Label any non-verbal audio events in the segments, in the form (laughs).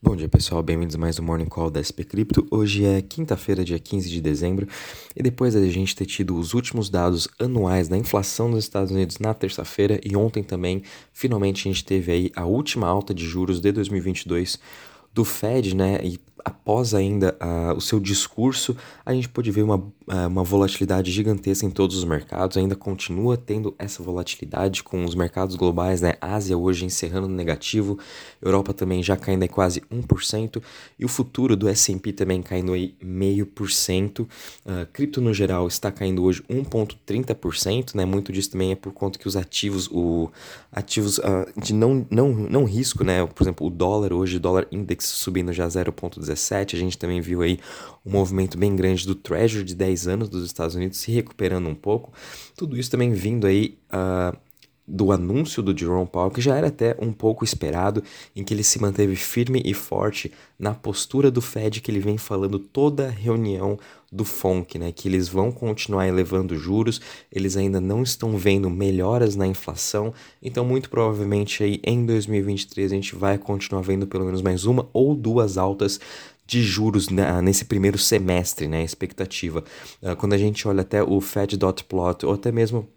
Bom dia pessoal, bem-vindos a mais um Morning Call da SP Cripto. Hoje é quinta-feira, dia 15 de dezembro, e depois da gente ter tido os últimos dados anuais da inflação dos Estados Unidos na terça-feira e ontem também, finalmente a gente teve aí a última alta de juros de 2022 do Fed, né? E após ainda uh, o seu discurso, a gente pôde ver uma, uh, uma volatilidade gigantesca em todos os mercados, ainda continua tendo essa volatilidade com os mercados globais, né? Ásia hoje encerrando negativo, Europa também já caindo aí quase 1%, e o futuro do S&P também caindo aí meio por cento. Uh, cripto no geral está caindo hoje 1,30%, né? Muito disso também é por conta que os ativos, o ativos de não, não, não risco, né? Por exemplo, o dólar hoje, o dólar index subindo já 0,17%, 2017, a gente também viu aí um movimento bem grande do Treasury de 10 anos dos Estados Unidos se recuperando um pouco. Tudo isso também vindo aí uh, do anúncio do Jerome Powell, que já era até um pouco esperado, em que ele se manteve firme e forte na postura do Fed que ele vem falando toda reunião do FONC, né, que eles vão continuar elevando juros, eles ainda não estão vendo melhoras na inflação, então muito provavelmente aí em 2023 a gente vai continuar vendo pelo menos mais uma ou duas altas de juros nesse primeiro semestre, né, expectativa. Uh, quando a gente olha até o Fed.plot ou até mesmo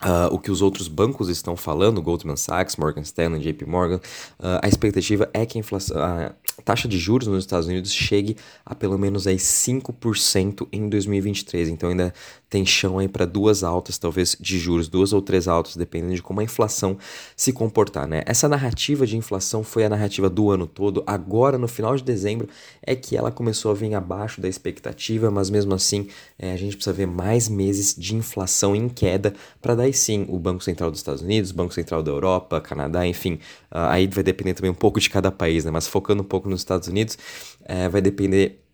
Uh, o que os outros bancos estão falando, Goldman Sachs, Morgan Stanley, JP Morgan, uh, a expectativa é que a, inflação, a taxa de juros nos Estados Unidos chegue a pelo menos aí 5% em 2023. Então ainda tem chão aí para duas altas, talvez de juros, duas ou três altas, dependendo de como a inflação se comportar, né? Essa narrativa de inflação foi a narrativa do ano todo. Agora, no final de dezembro, é que ela começou a vir abaixo da expectativa, mas mesmo assim é, a gente precisa ver mais meses de inflação em queda para sim o Banco Central dos Estados Unidos, Banco Central da Europa, Canadá, enfim, uh, aí vai depender também um pouco de cada país, né? Mas focando um pouco nos Estados Unidos, é, vai depender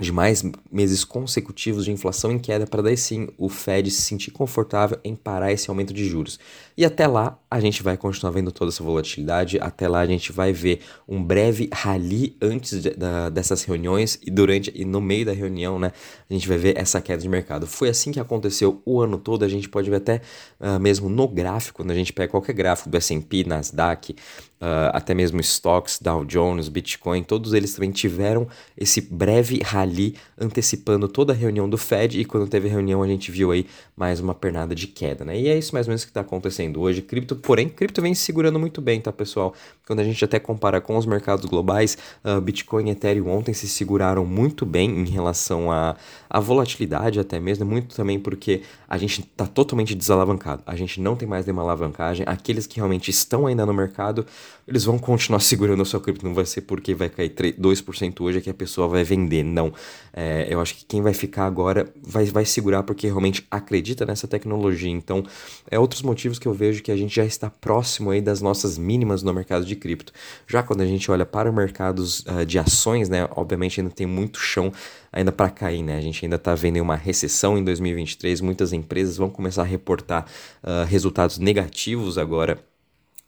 de mais meses consecutivos de inflação em queda para daí sim o Fed se sentir confortável em parar esse aumento de juros. E até lá a gente vai continuar vendo toda essa volatilidade, até lá a gente vai ver um breve rally antes de, da, dessas reuniões e durante e no meio da reunião, né, a gente vai ver essa queda de mercado. Foi assim que aconteceu o ano todo, a gente pode ver até uh, mesmo no gráfico, quando a gente pega qualquer gráfico do S&P, Nasdaq, Uh, até mesmo stocks, Dow Jones, Bitcoin, todos eles também tiveram esse breve rally antecipando toda a reunião do Fed e quando teve reunião a gente viu aí mais uma pernada de queda, né? E é isso mais ou menos que está acontecendo hoje. Cripto, porém, cripto vem segurando muito bem, tá, pessoal? Quando a gente até compara com os mercados globais, uh, Bitcoin e Ethereum ontem se seguraram muito bem em relação à, à volatilidade até mesmo, muito também porque a gente está totalmente desalavancado, a gente não tem mais nenhuma alavancagem, aqueles que realmente estão ainda no mercado eles vão continuar (laughs) segurando a sua cripto. Não vai ser porque vai cair 3, 2% hoje que a pessoa vai vender. Não. É, eu acho que quem vai ficar agora vai, vai segurar porque realmente acredita nessa tecnologia. Então, é outros motivos que eu vejo que a gente já está próximo aí das nossas mínimas no mercado de cripto. Já quando a gente olha para mercados uh, de ações, né? Obviamente ainda tem muito chão ainda para cair, né? A gente ainda está vendo uma recessão em 2023. Muitas empresas vão começar a reportar uh, resultados negativos agora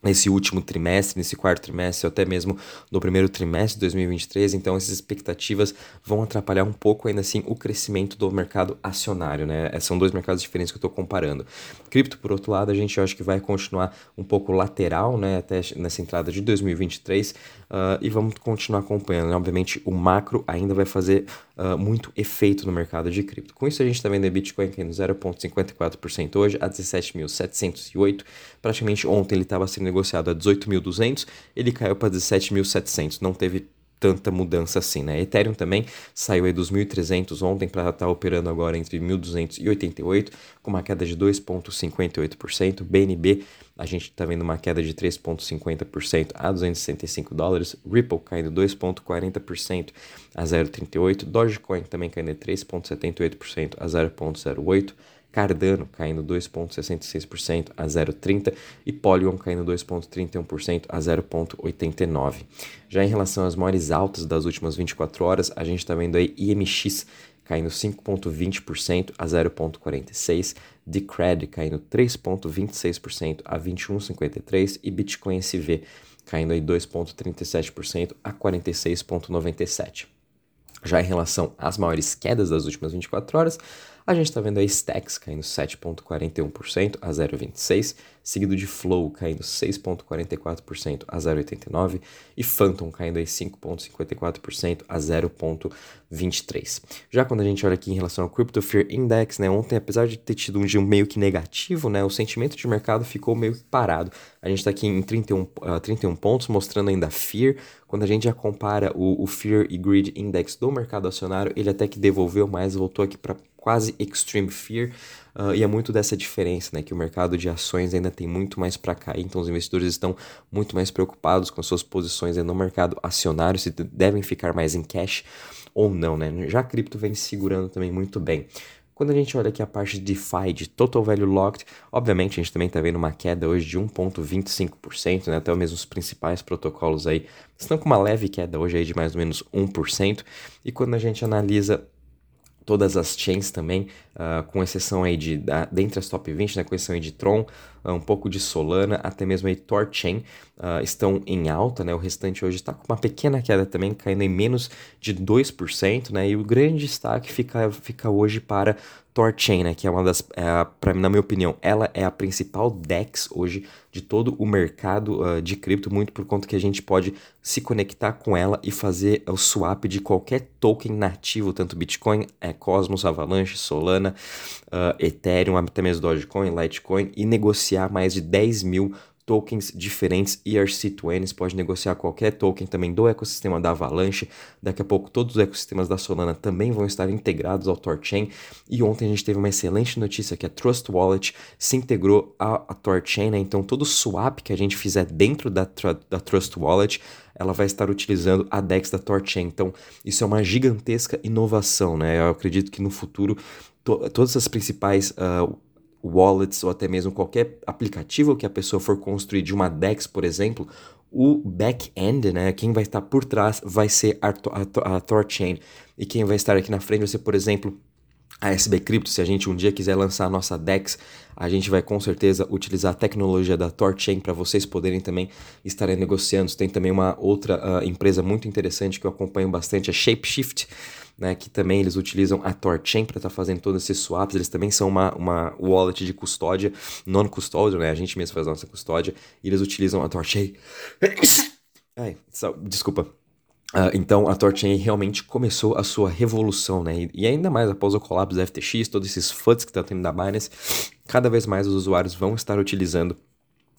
nesse último trimestre, nesse quarto trimestre, ou até mesmo no primeiro trimestre de 2023. Então, essas expectativas vão atrapalhar um pouco, ainda assim, o crescimento do mercado acionário, né? É, são dois mercados diferentes que eu estou comparando. Cripto, por outro lado, a gente acha que vai continuar um pouco lateral, né? Até nessa entrada de 2023, uh, e vamos continuar acompanhando. Obviamente, o macro ainda vai fazer uh, muito efeito no mercado de cripto. Com isso, a gente está vendo a Bitcoin caindo 0,54% hoje, a 17.708. Praticamente ontem ele estava sendo negociado a 18.200, ele caiu para 17.700, não teve tanta mudança assim, né? Ethereum também saiu aí dos 1.300 ontem para estar tá operando agora entre 1.200 e 88, com uma queda de 2,58%. BNB, a gente está vendo uma queda de 3,50% a 265 dólares. Ripple caindo 2,40% a 0,38. Dogecoin também caindo 3,78% a 0,08%. Cardano caindo 2,66% a 0,30% e Polygon caindo 2,31% a 0,89%. Já em relação às maiores altas das últimas 24 horas, a gente está vendo aí IMX caindo 5,20% a 0,46%, Decred caindo 3,26% a 21,53% e Bitcoin SV caindo aí 2,37% a 46,97%. Já em relação às maiores quedas das últimas 24 horas, A gente está vendo a Stacks caindo 7,41% a 0,26%, seguido de Flow caindo 6,44% a 0,89% e Phantom caindo 5,54% a 0,23%. Já quando a gente olha aqui em relação ao Crypto Fear Index, né, ontem, apesar de ter tido um dia meio que negativo, né, o sentimento de mercado ficou meio parado. A gente está aqui em 31, uh, 31 pontos, mostrando ainda Fear. Quando a gente já compara o, o Fear e Greed Index do mercado acionário, ele até que devolveu mais, voltou aqui para quase Extreme Fear. Uh, e é muito dessa diferença, né? Que o mercado de ações ainda tem muito mais para cair, então os investidores estão muito mais preocupados com as suas posições no mercado acionário, se devem ficar mais em cash ou não, né? Já a cripto vem segurando também muito bem. Quando a gente olha aqui a parte de DeFi, de Total Value Locked, obviamente a gente também está vendo uma queda hoje de 1,25%, né? até mesmo os principais protocolos aí estão com uma leve queda hoje aí de mais ou menos 1%. E quando a gente analisa todas as chains também, uh, com exceção aí de, da, dentre as top 20, né, com exceção aí de Tron, uh, um pouco de Solana, até mesmo aí Torchain, uh, estão em alta, né, o restante hoje está com uma pequena queda também, caindo em menos de 2%, né, e o grande destaque fica, fica hoje para Torchain, né, que é uma das, é, pra, na minha opinião, ela é a principal DEX hoje de todo o mercado uh, de cripto, muito por conta que a gente pode se conectar com ela e fazer o swap de qualquer token nativo, tanto Bitcoin, é, Cosmos, Avalanche, Solana, uh, Ethereum, até mesmo Dogecoin, Litecoin, e negociar mais de 10 mil tokens diferentes ERC20, pode negociar qualquer token também do ecossistema da Avalanche. Daqui a pouco todos os ecossistemas da Solana também vão estar integrados ao Torchain. E ontem a gente teve uma excelente notícia que a Trust Wallet se integrou à, Torchain, né? Então todo swap que a gente fizer dentro da, da Trust Wallet, ela vai estar utilizando a DEX da Torchain. Então isso é uma gigantesca inovação, né? Eu acredito que no futuro to todas as principais uh, wallets ou até mesmo qualquer aplicativo que a pessoa for construir de uma DEX, por exemplo, o back-end, né, quem vai estar por trás vai ser a, a, a Thorchain. E quem vai estar aqui na frente vai ser, por exemplo, a SB Crypto. Se a gente um dia quiser lançar a nossa DEX, a gente vai com certeza utilizar a tecnologia da Thorchain para vocês poderem também estarem negociando. Tem também uma outra uh, empresa muito interessante que eu acompanho bastante, a Shapeshift né, que também eles utilizam a Torchain para estar tá fazendo todos esses swaps, eles também são uma, uma wallet de custódia, non-custódia, né, a gente mesmo faz a nossa custódia, e eles utilizam a Torchain. (coughs) Ai, desculpa. Uh, então a Torchain realmente começou a sua revolução, né? E, e, ainda mais após o colapso da FTX, todos esses FUDs que estão tendo da Binance, cada vez mais os usuários vão estar utilizando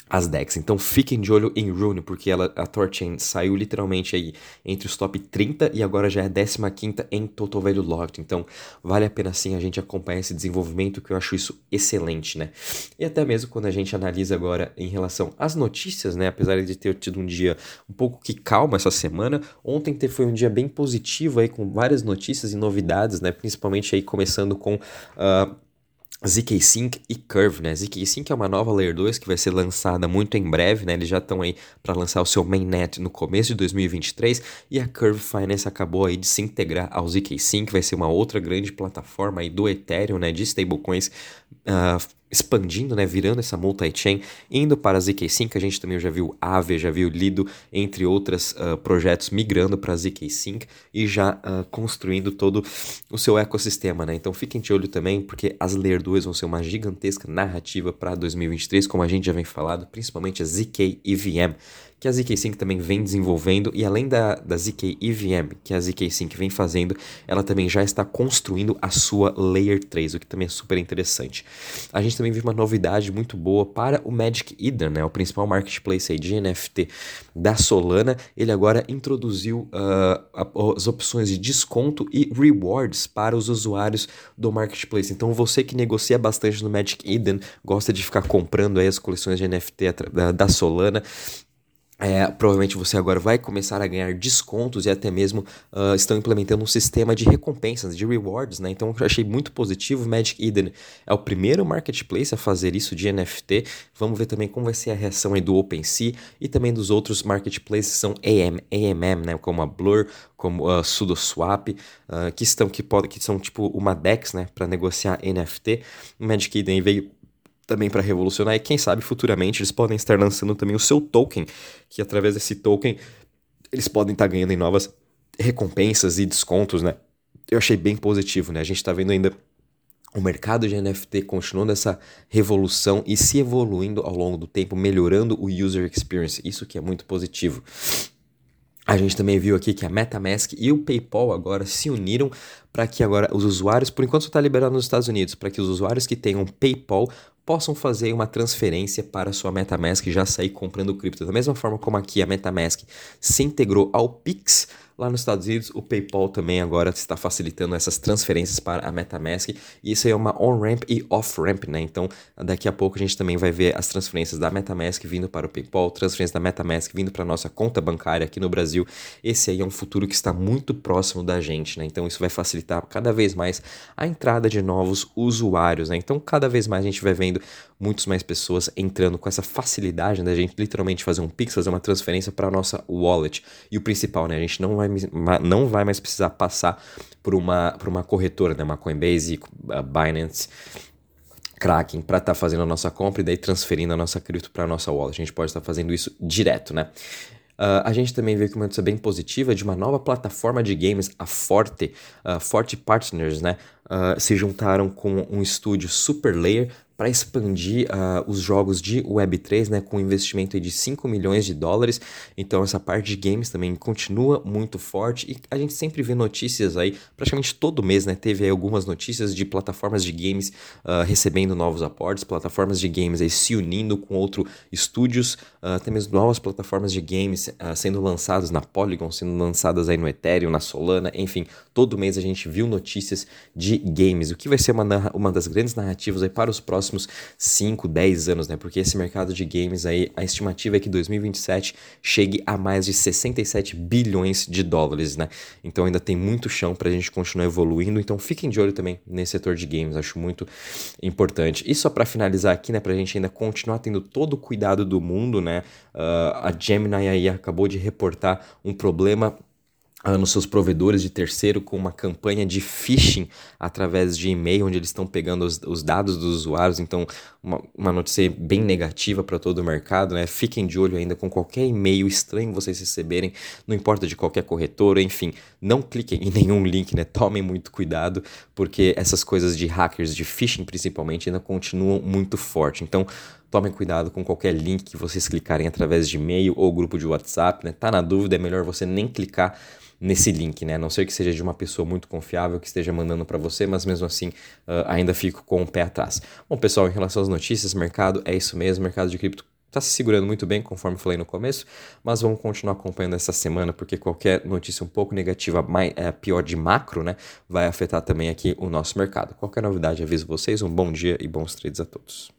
as decks. Então fiquem de olho em Rune, porque ela, a Torchain saiu literalmente aí entre os top 30 e agora já é 15 em Total Value Locked. Então vale a pena sim a gente acompanhar esse desenvolvimento, que eu acho isso excelente, né? E até mesmo quando a gente analisa agora em relação às notícias, né? Apesar de ter tido um dia um pouco que calmo essa semana, ontem foi um dia bem positivo aí, com várias notícias e novidades, né? Principalmente aí começando com. Uh, ZK Sync e Curve, né? ZK Sync é uma nova Layer 2 que vai ser lançada muito em breve, né? Eles já estão aí para lançar o seu mainnet no começo de 2023 e a Curve Finance acabou aí de se integrar ao ZK Sync, vai ser uma outra grande plataforma aí do Ethereum, né? De stablecoins uh, expandindo, né, virando essa multi-chain, indo para a ZK-Sync, a gente também já viu Aave, já viu Lido, entre outros uh, projetos migrando para a ZK-Sync e já uh, construindo todo o seu ecossistema, né? Então fiquem de olho também, porque as Layer 2 vão ser uma gigantesca narrativa para 2023, como a gente já vem falado, principalmente a ZK EVM, que a ZK Sync também vem desenvolvendo e além da, da ZK EVM que a ZK Sync vem fazendo, ela também já está construindo a sua Layer 3, o que também é super interessante. A gente também viu uma novidade muito boa para o Magic Eden, né, o principal marketplace de NFT da Solana. Ele agora introduziu uh, as opções de desconto e rewards para os usuários do marketplace. Então você que negocia bastante no Magic Eden, gosta de ficar comprando aí as coleções de NFT da, da Solana, é, provavelmente você agora vai começar a ganhar descontos e até mesmo uh, estão implementando um sistema de recompensas, de rewards, né? Então eu achei muito positivo. Magic Eden é o primeiro marketplace a fazer isso de NFT. Vamos ver também como vai ser a reação aí do OpenSea e também dos outros marketplaces são AM, AMM, né? Como a Blur, como a SudoSwap, uh, que estão que podem que são tipo uma DEX, né? Para negociar NFT. O Magic Eden veio também para revolucionar e quem sabe futuramente eles podem estar lançando também o seu token, que através desse token eles podem estar ganhando em novas recompensas e descontos, né? Eu achei bem positivo, né? A gente está vendo ainda o mercado de NFT continuando essa revolução e se evoluindo ao longo do tempo, melhorando o user experience. Isso que é muito positivo. A gente também viu aqui que a MetaMask e o PayPal agora se uniram para que agora os usuários, por enquanto está liberado nos Estados Unidos, para que os usuários que tenham PayPal possam fazer uma transferência para sua MetaMask e já sair comprando cripto. Da mesma forma como aqui a MetaMask se integrou ao Pix, Lá nos Estados Unidos, o PayPal também agora está facilitando essas transferências para a MetaMask. E isso aí é uma on-ramp e off-ramp, né? Então, daqui a pouco a gente também vai ver as transferências da MetaMask vindo para o PayPal, transferências da MetaMask vindo para a nossa conta bancária aqui no Brasil. Esse aí é um futuro que está muito próximo da gente, né? Então, isso vai facilitar cada vez mais a entrada de novos usuários, né? Então, cada vez mais a gente vai vendo muitas mais pessoas entrando com essa facilidade da né? gente literalmente fazer um Pix, fazer uma transferência para a nossa wallet. E o principal, né? A gente não vai vai, não vai mais precisar passar por uma, por uma corretora, né? uma Coinbase, Binance, Kraken, para estar tá fazendo a nossa compra e daí transferindo a nossa cripto para a nossa wallet. A gente pode estar tá fazendo isso direto, né? Uh, a gente também vê que uma notícia bem positiva de uma nova plataforma de games, a Forte, uh, Forte Partners, né? Uh, se juntaram com um estúdio Super Layer para expandir uh, os jogos de Web3, né, com um investimento de 5 milhões de dólares. Então essa parte de games também continua muito forte e a gente sempre vê notícias aí, praticamente todo mês, né, teve algumas notícias de plataformas de games uh, recebendo novos aportes, plataformas de games aí se unindo com outros estúdios, uh, até mesmo novas plataformas de games sendo lançadas na Polygon, sendo lançadas aí no Ethereum, na Solana, enfim, todo mês a gente viu notícias de games, o que vai ser uma, uma das grandes narrativas aí para os próximos próximos 5, 10 anos, né? Porque esse mercado de games aí, a estimativa é que 2027 chegue a mais de 67 bilhões de dólares, né? Então ainda tem muito chão para a gente continuar evoluindo. Então fiquem de olho também nesse setor de games, acho muito importante. E só para finalizar aqui, né, para a gente ainda continuar tendo todo o cuidado do mundo, né? Uh, a Gemini aí acabou de reportar um problema nos seus provedores de terceiro com uma campanha de phishing através de e-mail, onde eles estão pegando os, os dados dos usuários. Então, uma, uma notícia bem negativa para todo o mercado. Né? Fiquem de olho ainda com qualquer e-mail estranho vocês receberem, não importa de qualquer corretora, enfim, não cliquem em nenhum link, né? tomem muito cuidado, porque essas coisas de hackers, de phishing principalmente, ainda continuam muito forte. Então, tomem cuidado com qualquer link que vocês clicarem através de e-mail ou grupo de WhatsApp, né? Tá na dúvida, é melhor você nem clicar nesse link, né? A não ser que seja de uma pessoa muito confiável que esteja mandando para você, mas mesmo assim uh, ainda fico com o pé atrás. Bom, pessoal, em relação às notícias, mercado é isso mesmo, mercado de cripto está se segurando muito bem, conforme falei no começo, mas vamos continuar acompanhando essa semana, porque qualquer notícia um pouco negativa, mais, é, pior de macro, né, vai afetar também aqui o nosso mercado. Qualquer novidade, aviso vocês. Um bom dia e bons trades a todos.